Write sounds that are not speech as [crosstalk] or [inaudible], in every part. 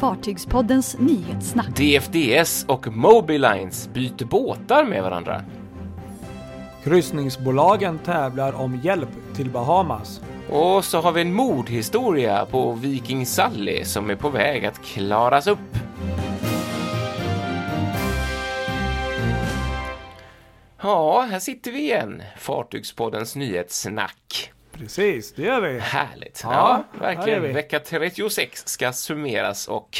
Fartygspoddens nyhetssnack. DFDS och Mobilines byter båtar med varandra. Kryssningsbolagen tävlar om hjälp till Bahamas. Och så har vi en mordhistoria på Viking Sally som är på väg att klaras upp. Ja, här sitter vi igen. Fartygspoddens nyhetssnack. Precis, det gör vi. Härligt. Ja, Ja, verkligen. vi. Vecka 36 ska summeras och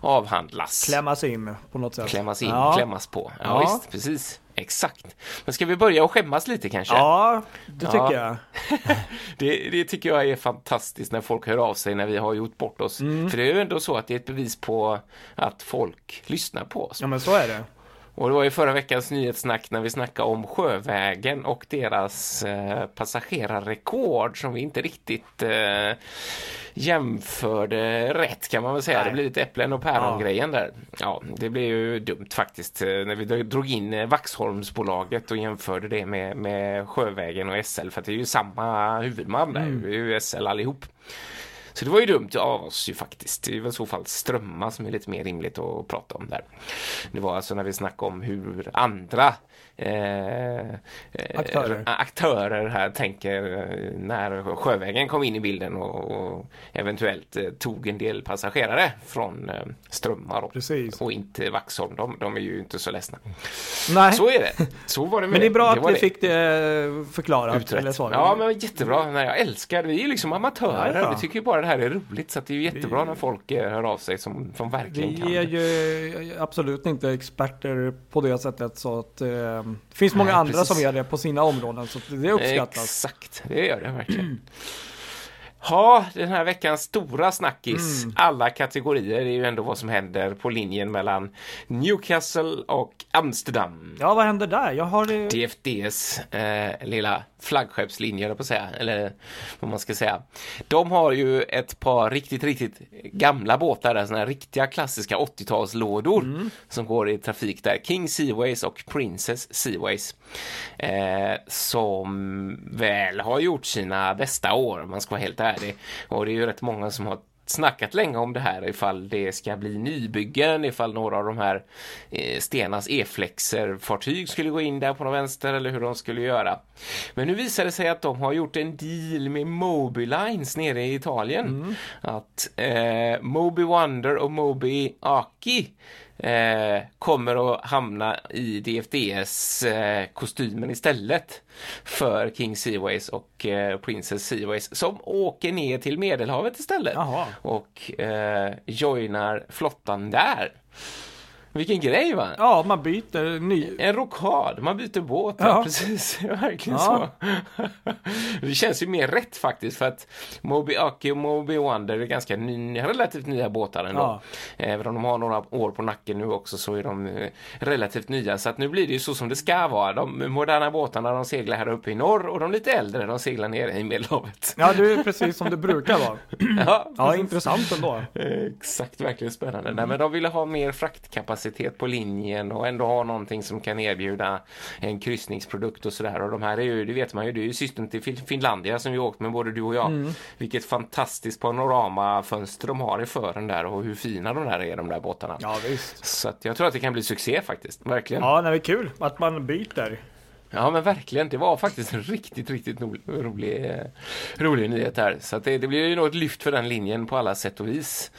avhandlas. Klämmas in på något sätt. Klämmas in, ja. klämmas på. Ja, Ja. visst, precis. Exakt. Men ska vi börja och skämmas lite kanske? Ja, det Ja. tycker jag. [laughs] Det, det tycker jag är fantastiskt när folk hör av sig när vi har gjort bort oss. Mm. För det är ju ändå så att det är ett bevis på att folk lyssnar på oss. Ja, men så är det. Och det var ju förra veckans nyhetssnack när vi snackade om Sjövägen och deras eh, passagerarrekord som vi inte riktigt eh, jämförde rätt kan man väl säga. Nej. Det blir lite äpplen och päron-grejen där. Ja, det blev ju dumt faktiskt eh, när vi dro- drog in eh, Vaxholmsbolaget och jämförde det med, med Sjövägen och SL för att det är ju samma huvudman där, det är ju SL allihop. Så det var ju dumt av oss ju faktiskt. Det är väl i så fall Strömma som är lite mer rimligt att prata om där. Det var alltså när vi snackade om hur andra eh, eh, Aktörer. aktörer här tänker eh, när Sjövägen kom in i bilden och, och eventuellt eh, tog en del passagerare från eh, Strömma då. Precis. Och inte Vaxholm. De, de är ju inte så ledsna. Nej, Så är det. Så var det [laughs] men det är bra att var vi det. fick det förklarat. Eller. Ja, men jättebra. Nej, jag älskar, vi är ju liksom amatörer. Ja. Vi tycker bara det här är roligt. Så det är jättebra Vi- när folk eh, hör av sig som, som verkligen kan Vi är ju absolut inte experter på det sättet så att eh, det finns många Nej, andra precis. som är det på sina områden så det uppskattas. Exakt, det gör det verkligen. [clears throat] Ja, den här veckans stora snackis. Mm. Alla kategorier är ju ändå vad som händer på linjen mellan Newcastle och Amsterdam. Ja, vad händer där? Jag har... DFDs eh, lilla flaggskeppslinje, höll jag på säga, eller vad man ska säga. De har ju ett par riktigt, riktigt gamla båtar, där, såna här riktiga klassiska 80-talslådor som går i trafik där. King Seaways och Princess Seaways. Eh, som väl har gjort sina bästa år, om man ska vara helt ärlig. Och det är ju rätt många som har snackat länge om det här ifall det ska bli nybyggen, ifall några av de här eh, Stenas E-flexer-fartyg skulle gå in där på den vänster eller hur de skulle göra. Men nu visar det sig att de har gjort en deal med Mobilines nere i Italien. Att eh, Moby Wonder och Moby Aki eh, kommer att hamna i DFDS eh, istället för King Seaways och eh, Princess Seaways som åker ner till Medelhavet istället Jaha. och eh, joinar flottan där. Vilken grej va? Ja, man byter ny... En rockad, man byter båt, ja. [laughs] Precis, verkligen Ja. så. [laughs] det känns ju mer rätt faktiskt för att Moby Aki och Moby Wonder är ganska ny, relativt nya båtar ändå. Ja. Även om de har några år på nacken nu också så är de eh, relativt nya. Så att nu blir det ju så som det ska vara. De moderna båtarna de seglar här uppe i norr och de lite äldre de seglar nere i Medelhavet. Ja, det är precis som det brukar vara. [laughs] Ja, Ja, intressant ändå. Exakt, verkligen spännande. Nej, men de ville ha mer fraktkapacitet på linjen och ändå ha någonting som kan erbjuda en kryssningsprodukt och sådär. Och de här är ju, det vet man ju, det är ju systern till Fin- Finlandia som vi åkt med både du och jag. Vilket fantastiskt panoramafönster de har i fören där och hur fina de där är, de där båtarna. Ja, visst. Så att jag tror att det kan bli succé faktiskt, verkligen. Ja, det är kul att man byter. Ja men verkligen, det var faktiskt en riktigt, riktigt rolig, eh, rolig nyhet här. Så det, det blir ju nog ett lyft för den linjen på alla sätt och vis.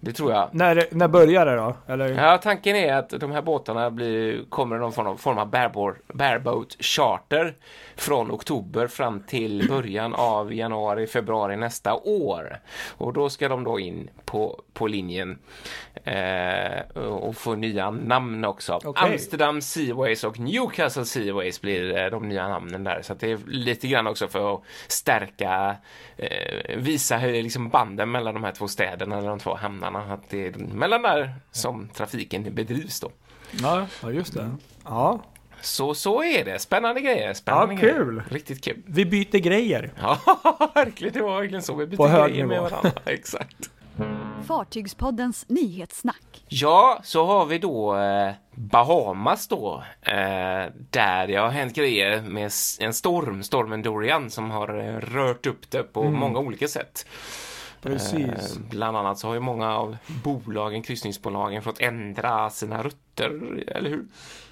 Det tror jag. När, när börjar det då? Eller? Ja, tanken är att de här båtarna blir, kommer i någon form av, form av bareboat, bareboat charter från oktober fram till början av januari, februari nästa år. Och då ska de då in på, på linjen eh, och få nya namn också. Okej. Amsterdam Seaways och Newcastle Seaways blir eh, de nya namnen där. Så det är lite grann också för att stärka, eh, visa hur liksom banden mellan de här två städerna eller de två hamnarna. Att det är mellan där som trafiken bedrivs då. Ja, ja, just det. Ja, Så, så är det. Spännande grejer. Spännande Ja, grejer. kul. Riktigt kul. vi byter grejer. [laughs] Ja, verkligen. Det var verkligen så. Vi byter På grejer med varandra. [laughs] Exakt. Fartygspoddens nyhetssnack. Ja, så har vi då eh, Bahamas då, eh, där det har hänt grejer med en storm, stormen Dorian, som har eh, rört upp det på många olika sätt. Precis. Eh, bland annat så har ju många av bolagen, kryssningsbolagen, fått ändra sina rutter, eller hur?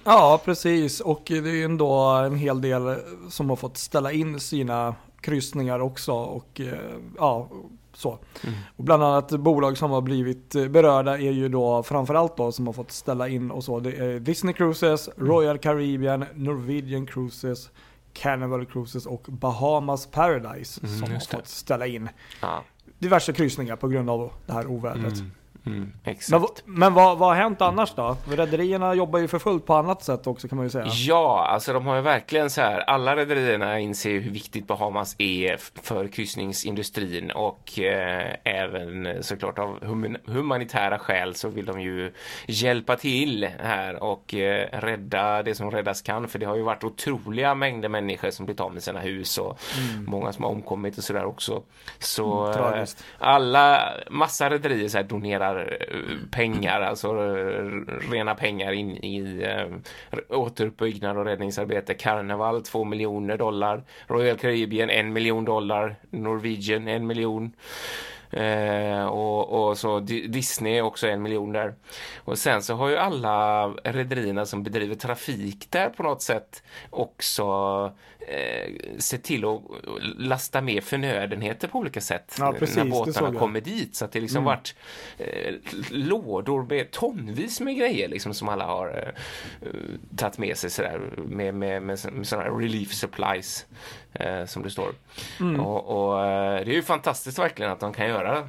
Ja, precis. Och det är ju ändå en hel del som har fått ställa in sina kryssningar också. Och eh, ja, så. Mm. Och bland annat bolag som har blivit berörda är ju då framförallt då som har fått ställa in och så. Det är Disney Cruises, Mm. Royal Caribbean, Norwegian Cruises, Carnival Cruises och Bahamas Paradise Mm, som har fått ställa in Ja diverse kryssningar på grund av det här ovädret. Mm. Mm, Men, men vad, vad har hänt annars då? Rederierna jobbar ju för fullt på annat sätt också kan man ju säga. Ja, alltså de har ju verkligen så här, alla rederierna inser hur viktigt Bahamas är för kryssningsindustrin och eh, även såklart av human humanitära skäl så vill de ju hjälpa till här och eh, rädda det som räddas kan för det har ju varit otroliga mängder människor som blivit av med sina hus och många som har omkommit och sådär också. Så Mm, eh, alla, massa rederier så här donerar eh, pengar, alltså eh, rena pengar in i eh, återuppbyggnad och räddningsarbete. Carnival 2 miljoner dollar, Royal Caribbean 1 miljon dollar, Norwegian 1 miljon. Eh, och, och så Di- Disney också en miljon där. Och sen så har ju alla rederierna som bedriver trafik där på något sätt också eh, sett till att lasta med förnödenheter på olika sätt Ja, precis, när båtarna kommer dit. Så att det liksom varit eh, lådor med tonvis med grejer liksom som alla har eh, tagit med sig sådär med, med, med, med sådana relief supplies eh, som det står. Mm. Och, och eh, det är ju fantastiskt verkligen att de kan göra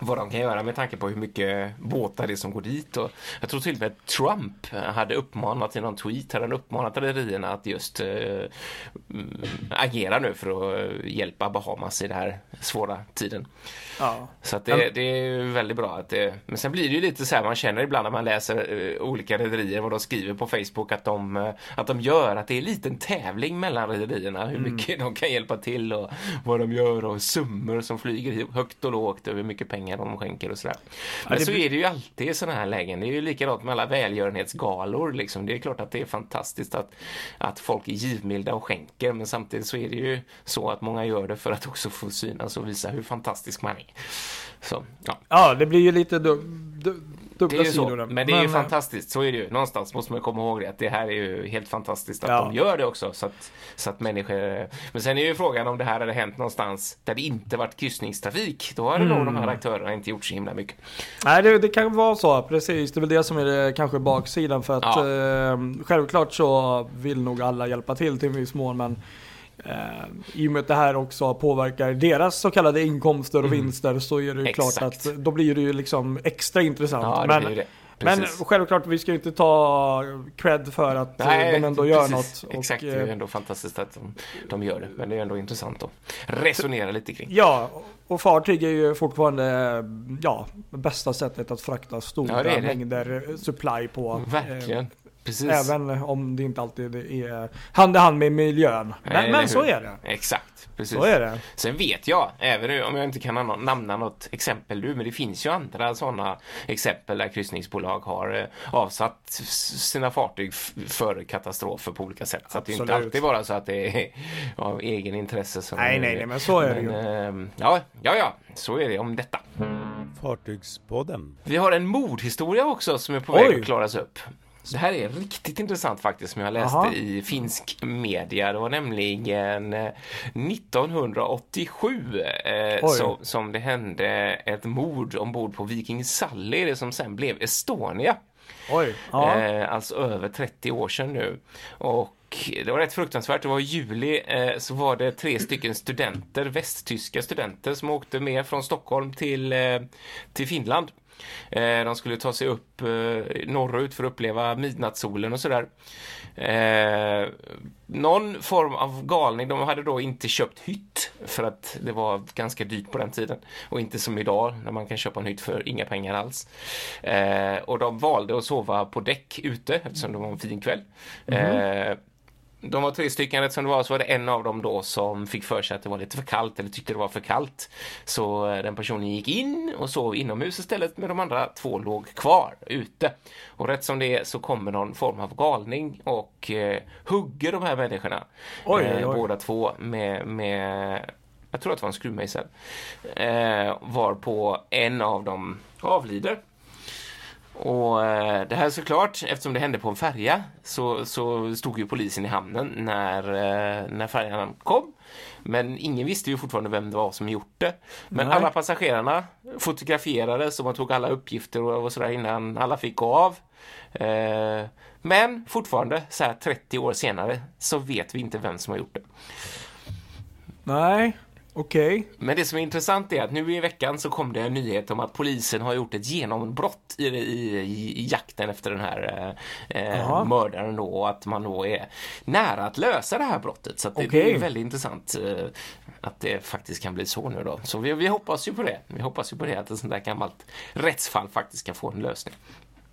vad de kan göra med tanke på hur mycket båtar det är som går dit. Och jag tror till och med Trump hade uppmanat i någon tweet, hade han uppmanat rederierna att just eh, mm, agera nu för att eh, hjälpa Bahamas i den här svåra tiden. Ja. Så att det, det är väldigt bra att det, men sen blir det ju lite så här man känner ibland när man läser eh, olika rederier vad de skriver på Facebook att de, eh, att de gör att det är en liten tävling mellan rederierna hur Mm. mycket de kan hjälpa till och vad de gör och summor som flyger högt och lågt över hur mycket pengar de skänker och sådär. Men det så är det ju alltid i sådana här lägen. Det är ju likadant med alla välgörenhetsgalor liksom. Det är klart att det är fantastiskt att, att folk är givmilda och skänker men samtidigt så är det ju så att många gör det för att också få synas och visa hur fantastisk man är. Så, ja. ja, det blir ju lite du, du, Det dubbla är ju så, men det är ju eh, fantastiskt, så är det ju. Någonstans måste man komma ihåg det, att det här är ju helt fantastiskt att Ja. de gör det också, så att, så att människor... Men sen är ju frågan om det här hade hänt någonstans där det inte varit kryssningstrafik, då hade nog de Mm. här aktörerna inte gjort så himla mycket. Nej, det, det kan vara så. Precis. Det är väl det som är det, kanske baksidan. För att Ja. eh, självklart så vill nog alla hjälpa till till en viss mån. Men i och med att det här också påverkar deras så kallade inkomster och Mm. vinster så är det ju klart Exakt. att då blir det ju liksom extra intressant. Ja, det men, men självklart, vi ska ju inte ta cred för att eh, de ändå gör precis. något. [laughs] Exakt, Och, det är ju eh, ändå fantastiskt att de, de gör det. Men det är ändå intressant att resonera lite kring. Ja, och fartyg är ju fortfarande ja, bästa sättet att frakta stora Ja, det det. mängder supply på. Eh, Verkligen. Precis. Även om det inte alltid är hand i hand med miljön. Men, men så är det. Exakt, precis. Så är det. Sen vet jag, även om jag inte kan nam- namna något exempel nu, men det finns ju andra sådana exempel där kryssningsbolag har eh, avsatt sina fartyg för katastrofer på olika sätt. Så att det är inte Absolut. alltid bara så att det är [laughs] av egen intresse. Som Nej, nej, nej, men så är det ju. ju. Ja, ja, ja, så är det om detta. Fartygspodden. Vi har en mordhistoria också som är på väg Oj. att klaras upp. Det här är riktigt intressant faktiskt som jag läste Aha. i finsk media. Det var nämligen eh, 1987 eh, Oj. som, som det hände ett mord ombord på Viking Sally, det som sen blev Estonia. Oj. Eh, alltså över 30 år sedan nu. Och det var rätt fruktansvärt. Det var i juli eh, så var det tre stycken studenter, västtyska studenter som åkte med från Stockholm till, eh, till Finland. Eh, de skulle ta sig upp eh, norrut för att uppleva midnattssolen och sådär. Eh, någon form av galning. De hade då inte köpt hytt för att det var ganska dyrt på den tiden och inte som idag när man kan köpa en hytt för inga pengar alls. Eh, och de valde att sova på däck ute eftersom det var en fin kväll. Eh, de var tre stycken, rätt som det var så var det en av dem då som fick för sig att det var lite för kallt eller tyckte det var för kallt. Så eh, den personen gick in och sov inomhus istället med de andra två låg kvar ute. Och rätt som det är så kommer någon form av galning och eh, hugger de här människorna. Oj, oj, Eh, oj. båda två med, med jag tror att det var en skruvmejsel, eh, var på en av dem avlider. Och eh, det här såklart, eftersom det hände på en färja, så, så stod ju polisen i hamnen när, eh, när färjan kom. Men ingen visste ju fortfarande vem det var som gjort det. Men Nej. alla passagerarna fotograferades och man tog alla uppgifter och, och sådär innan alla fick gå av. Eh, men fortfarande, så här 30 år senare, så vet vi inte vem som har gjort det. Nej, okej. Men det som är intressant är att nu i veckan så kom det en nyhet om att polisen har gjort ett genombrott i, i, i, i jakten efter den här eh, eh, mördaren då och att man då är nära att lösa det här brottet. Så det, Okej. det är väldigt intressant eh, att det faktiskt kan bli så nu då. Så vi, vi hoppas ju på det. Vi hoppas ju på det att ett sånt där gammalt rättsfall faktiskt kan få en lösning.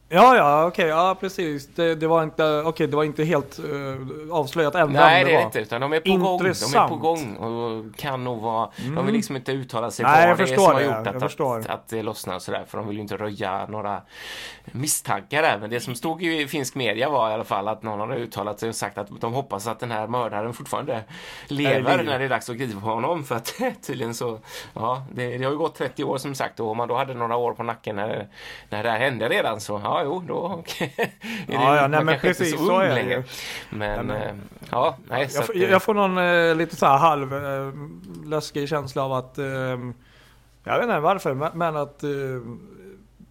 Ja, ja, okej, ja precis. Det, det var inte, okej, det var inte helt uh, avslöjat än Nej, vem det är det inte, utan de är på gång. De är på Intressant. gång och kan nog vara... De vill liksom inte uttala sig Nej, vad det är som har det, gjort jag att, förstår. att, att det lossnar och sådär, för de vill ju inte röja några misstankar där. Men det som stod i finsk media var i alla fall att någon hade uttalat sig och sagt att de hoppas att den här mördaren fortfarande lever när det är dags att gripa honom. För att [laughs] tydligen så, ja, det, det har ju gått 30 år som sagt och om man då hade några år på nacken när, när det här hände redan så, ja, jo, då [laughs] är det Ja, ja, nej, men kanske inte precis, så så är längre. Men, men- eh, ja, nej, Jag, att, får- eh, jag får någon eh, lite så här halv eh, läskig känsla av att, eh, jag vet inte varför, men, att eh,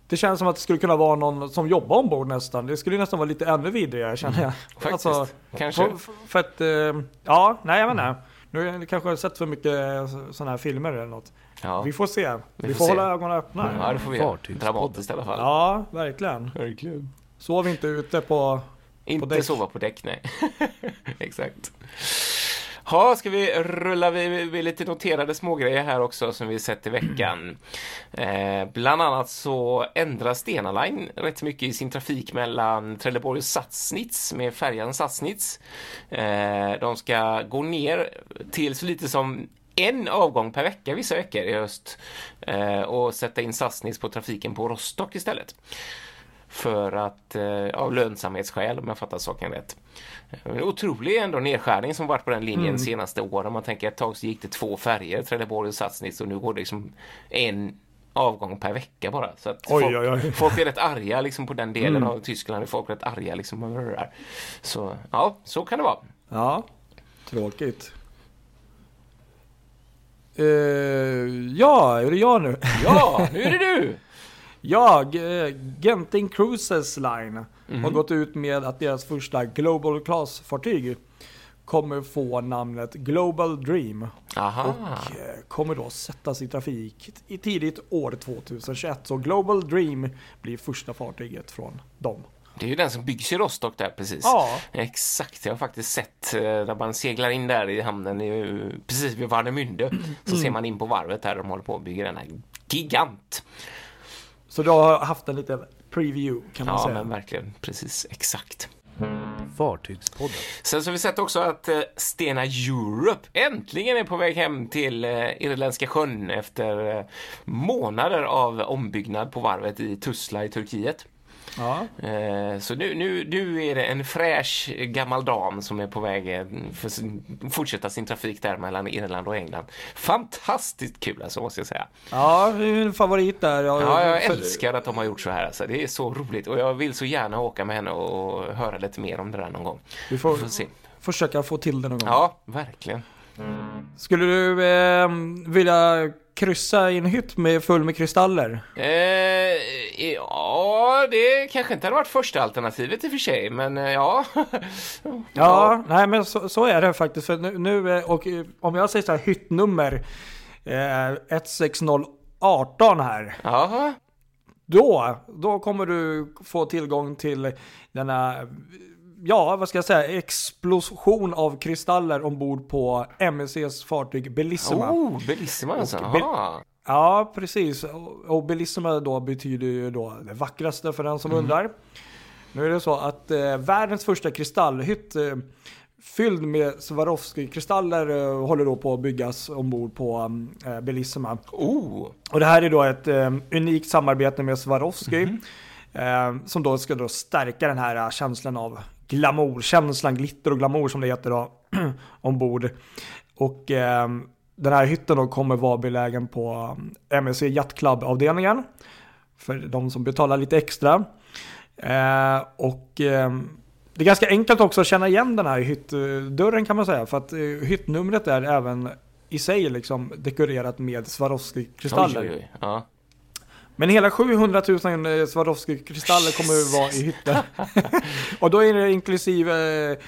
det känns som att det skulle kunna vara någon som jobbar ombord nästan. Det skulle nästan vara lite ännu vidrigare känner jag. Mm, Alltså, Faktiskt. Kanske. för, för att, eh, ja, nej jag vet inte. Nu har jag kanske sett för mycket sådana här filmer eller något. Ja, Vi får se. Vi, Vi får, får se. hålla ögonen öppna. ja det får vi göra. Dramatiskt i alla fall. Ja, verkligen. Verkligen. Sov inte ute på... Inte däck. sova på däck, nej. [laughs] Exakt. Ha, ska vi rulla vid, vid lite noterade smågrejer här också som vi sett i veckan. Eh, bland annat så ändrar Stena Line rätt mycket i sin trafik mellan Trelleborg och Sassnitz med färjan Sassnitz. Eh, de ska gå ner till så lite som en avgång per vecka vissa veckor i höst eh, och sätta in Sassnitz på trafiken på Rostock istället. För att, eh, av lönsamhetsskäl om jag fattar saken rätt. En otrolig ändå nedskärning som varit på den linjen Mm. senaste åren. Man tänker ett tag så gick det två färger, Trelleborg och Sassnitz och nu går det liksom en avgång per vecka bara. Så att Oj, folk, oj, oj. folk är rätt arga liksom på den delen Mm. av Tyskland. Är folk rätt arga liksom över det där. Så ja, så kan det vara. Ja, tråkigt. Eh, ja, är det jag nu? Ja, nu är det du! [laughs] Eh, Genting Cruises Line, Mhm. har gått ut med att deras första Global Class-fartyg kommer få namnet Global Dream Aha. och eh, kommer då sättas i trafik i tidigt år 2021. Så Global Dream blir första fartyget från dem. Det är ju den som byggs i Rostock där precis. Ja, Exakt, jag har faktiskt sett eh, när man seglar in där i hamnen precis vid Warnemünde så ser man in på varvet där de håller på att bygga denna gigant. Så du har haft en liten preview kan man Ja, säga. men verkligen precis exakt. Fartygspodden. Sen så har vi sett också att eh, Stena Europe äntligen är på väg hem till eh, Irländska sjön efter eh, månader av ombyggnad på varvet i Tuzla i Turkiet. Ja. Eh, Så nu, nu, nu är det en fräsch gammal dam som är på väg eh, för sin, fortsätta sin trafik där mellan Irland och England. Fantastiskt kul alltså måste jag säga. Ja, min favorit där. Ja, jag för- älskar att de har gjort så här. Alltså. Det är så roligt och jag vill så gärna åka med henne och höra lite mer om det där någon gång. Vi Vi får får se. försöka få till det någon gång. Ja, verkligen. Skulle du eh, vilja kryssa i en hytt med full med kristaller? Eh, ja, det kanske inte hade varit första alternativet i och för sig, men eh, [laughs] ja. Ja, nej men så, så är det faktiskt. För nu, nu eh, och eh, om jag säger så här hyttnummer eh, 16018 här. Jaha. Då, då kommer du få tillgång till denna, ja vad ska jag säga, explosion av kristaller ombord på MSCs fartyg Bellissima. Oh, Bellissima alltså. Be-. Ja, precis. Och- Bellissima då betyder ju då det vackraste för den som Mm. undrar. Nu är det så att eh, världens första kristallhytt eh, fylld med Swarovski-kristaller eh, håller då på att byggas ombord på eh, Bellissima. Oh. Och det här är då ett eh, unikt samarbete med Swarovski Mhm. eh, som då ska då stärka den här eh, känslan av glamourkänslan, glitter och glamour som det heter då [clears throat] ombord. Och eh, den här hytten då kommer vara belägen på ehm, MSC Yacht Club-avdelningen. För de som betalar lite extra. Eh, och eh, det är ganska enkelt också att känna igen den här hyttdörren kan man säga. För att eh, hyttnumret är även i sig liksom dekorerat med Swarovski-kristaller. Oj, oj, oj. Ja. Men hela 700 000 Swarovski-kristaller kommer att vara i hytten. [laughs] och då är det inklusive eh,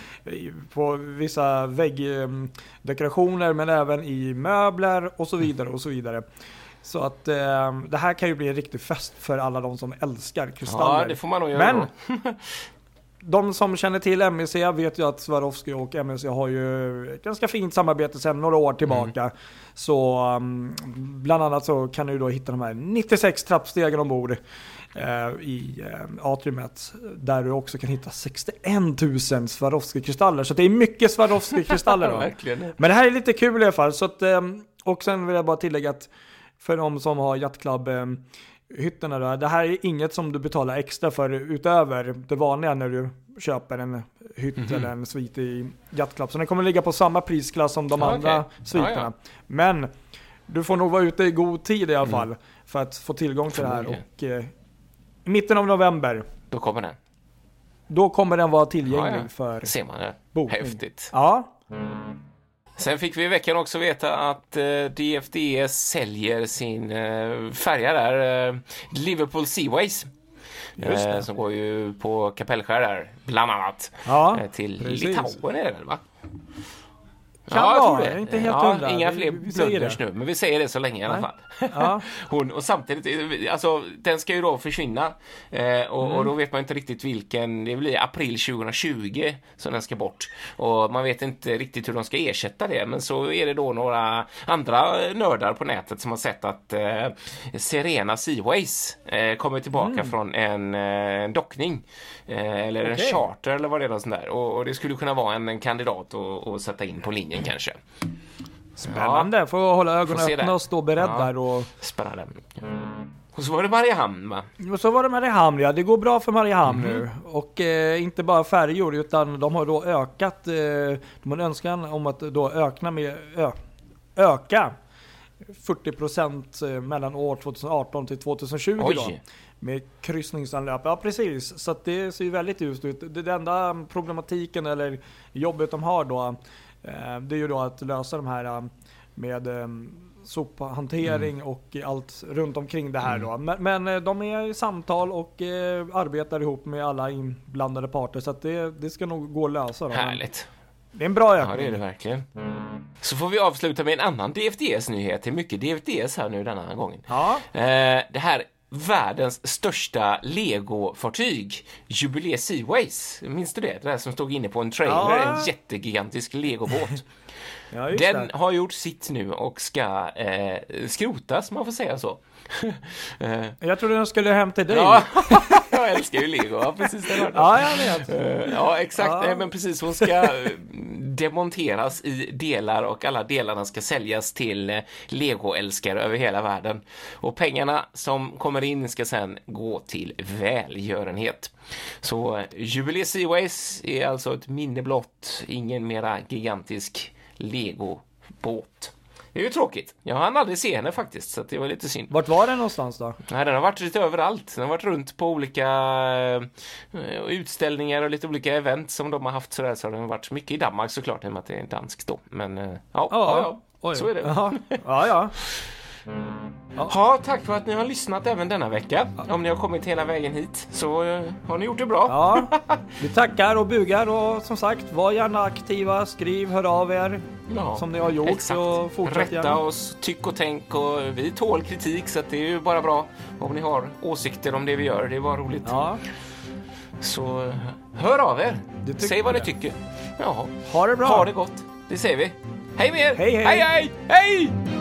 på vissa väggdekorationer men även i möbler och så vidare och så vidare. Så att eh, det här kan ju bli en riktig fest för alla de som älskar kristaller. ja, det får man nog göra Men. De som känner till MEC vet ju att Swarovski och MEC har ju ett ganska fint samarbete sedan några år tillbaka. Mm. Så um, bland annat så kan du då hitta de här 96 trappstegen ombord eh, i eh, atriumet. Där du också kan hitta 61 000 Swarovski-kristaller. Så det är mycket Swarovski-kristaller [laughs] då. Men det här är lite kul i alla fall. Så att, ehm, och sen vill jag bara tillägga att för de som har Yacht Club ehm, hytterna då, det här är inget som du betalar extra för utöver det vanliga när du köper en hytt Mhm. eller en svit i Yacht. Så den kommer ligga på samma prisklass som de Ja, andra okej. sviterna. Ja, ja. Men du får nog vara ute i god tid i alla Mm. fall för att få tillgång till det här. Och eh, mitten av november, Då kommer den. då kommer den vara tillgänglig Ja, ja. för Ser man det. bokning. Häftigt. Ja, Sen fick vi i veckan också veta att eh, DFDS säljer sin eh, färja där, eh, Liverpool Seaways. Eh, som går ju på Kapellskär där, bland annat. ja. Eh, till precis. Litauen är det väl va? Kan jag vara, tror jag är inte helt ja, hundra. Inga fler blunders nu, men vi säger det så länge i alla fall. Ja. [laughs] Hon, och samtidigt, alltså den ska ju då försvinna eh, och, och Mm. då vet man inte riktigt vilken, det blir april 2020 som den ska bort. Och man vet inte riktigt hur de ska ersätta det, men så är det då några andra nördar på nätet som har sett att eh, Serena Seaways eh, kommer tillbaka från en eh, dockning. Eh, eller en Mm. Okej. charter eller vad det är och sånt där. Och, och det skulle kunna vara en, en kandidat att sätta in på linjen kanske. Spännande, får hålla ögonen se öppna och stå beredd Ja. där. Och, Spännande. Och så var det Mariehamn va? och så var det Mariehamn ja, det går bra för Mariehamn Mhm. nu. Och eh, inte bara färjor utan de har då ökat, eh, de har en önskan om att då ökna med, ö, öka 40% eh, mellan år 2018 till 2020 då. Oj! Med kryssningsanlöp, ja precis. Så det ser ju väldigt ljust ut. Det det enda problematiken eller jobbet de har då, det är ju då att lösa de här eh, med eh, sophantering Mm. och allt runt omkring det här då. Men, men eh, de är i samtal och eh, arbetar ihop med alla inblandade parter så det, det ska nog gå att lösa. Då. Härligt. Det är en bra Ja, ökning. det är det verkligen. Så får vi avsluta med en annan DFDS-nyhet. Det är mycket DFDS här nu denna gången. Ja, Eh, det här världens största Lego-fartyg, Jubilee Seaways. Minns du det? Det där som stod inne på en trailer, Ja. en jättegigantisk legobåt. [laughs] ja Den det. har gjort sitt nu och ska eh, skrotas, man får säga så. [laughs] eh, Jag trodde den skulle hem till dig. ja, [laughs] jag älskar ju Lego. Ja, precis. Det. ja jag vet. Eh, Ja, exakt. Ja. Nej, men precis. Hon ska eh, demonteras i delar och alla delarna ska säljas till eh, legoälskare över hela världen. Och pengarna som kommer in ska sedan gå till välgörenhet. Så eh, Jubilee Seaways är alltså ett minne blott, ingen mera gigantisk legobåt. Det är ju tråkigt. Jag hann aldrig se henne faktiskt, så det var lite synd. Vart var den någonstans då? Nej, den har varit lite överallt. Den har varit runt på olika eh, utställningar och lite olika event som de har haft sådär. Så har den varit mycket i Danmark såklart, i och med att det är danskt då. Men eh, ja, ja, ja. Oj. så är det. [laughs] Ja, ja. ja. Ja, tack för att ni har lyssnat även denna vecka. Om ni har kommit hela vägen hit så eh, har ni gjort det bra. Ja, [laughs] vi tackar och bugar och som sagt, var gärna aktiva, skriv, hör av er Ja, som ni har gjort Exakt. och fortsätt Rätta gärna. oss, tyck och tänk och vi tål kritik så att det är ju bara bra om ni har åsikter om det vi gör. Det är bara roligt. Ja, Så eh, hör av er. Säg vad ni tycker. Ja. ha det bra! Ha det gott. Det säger vi. Hej med er! Hej, hej. hej! hej, hej!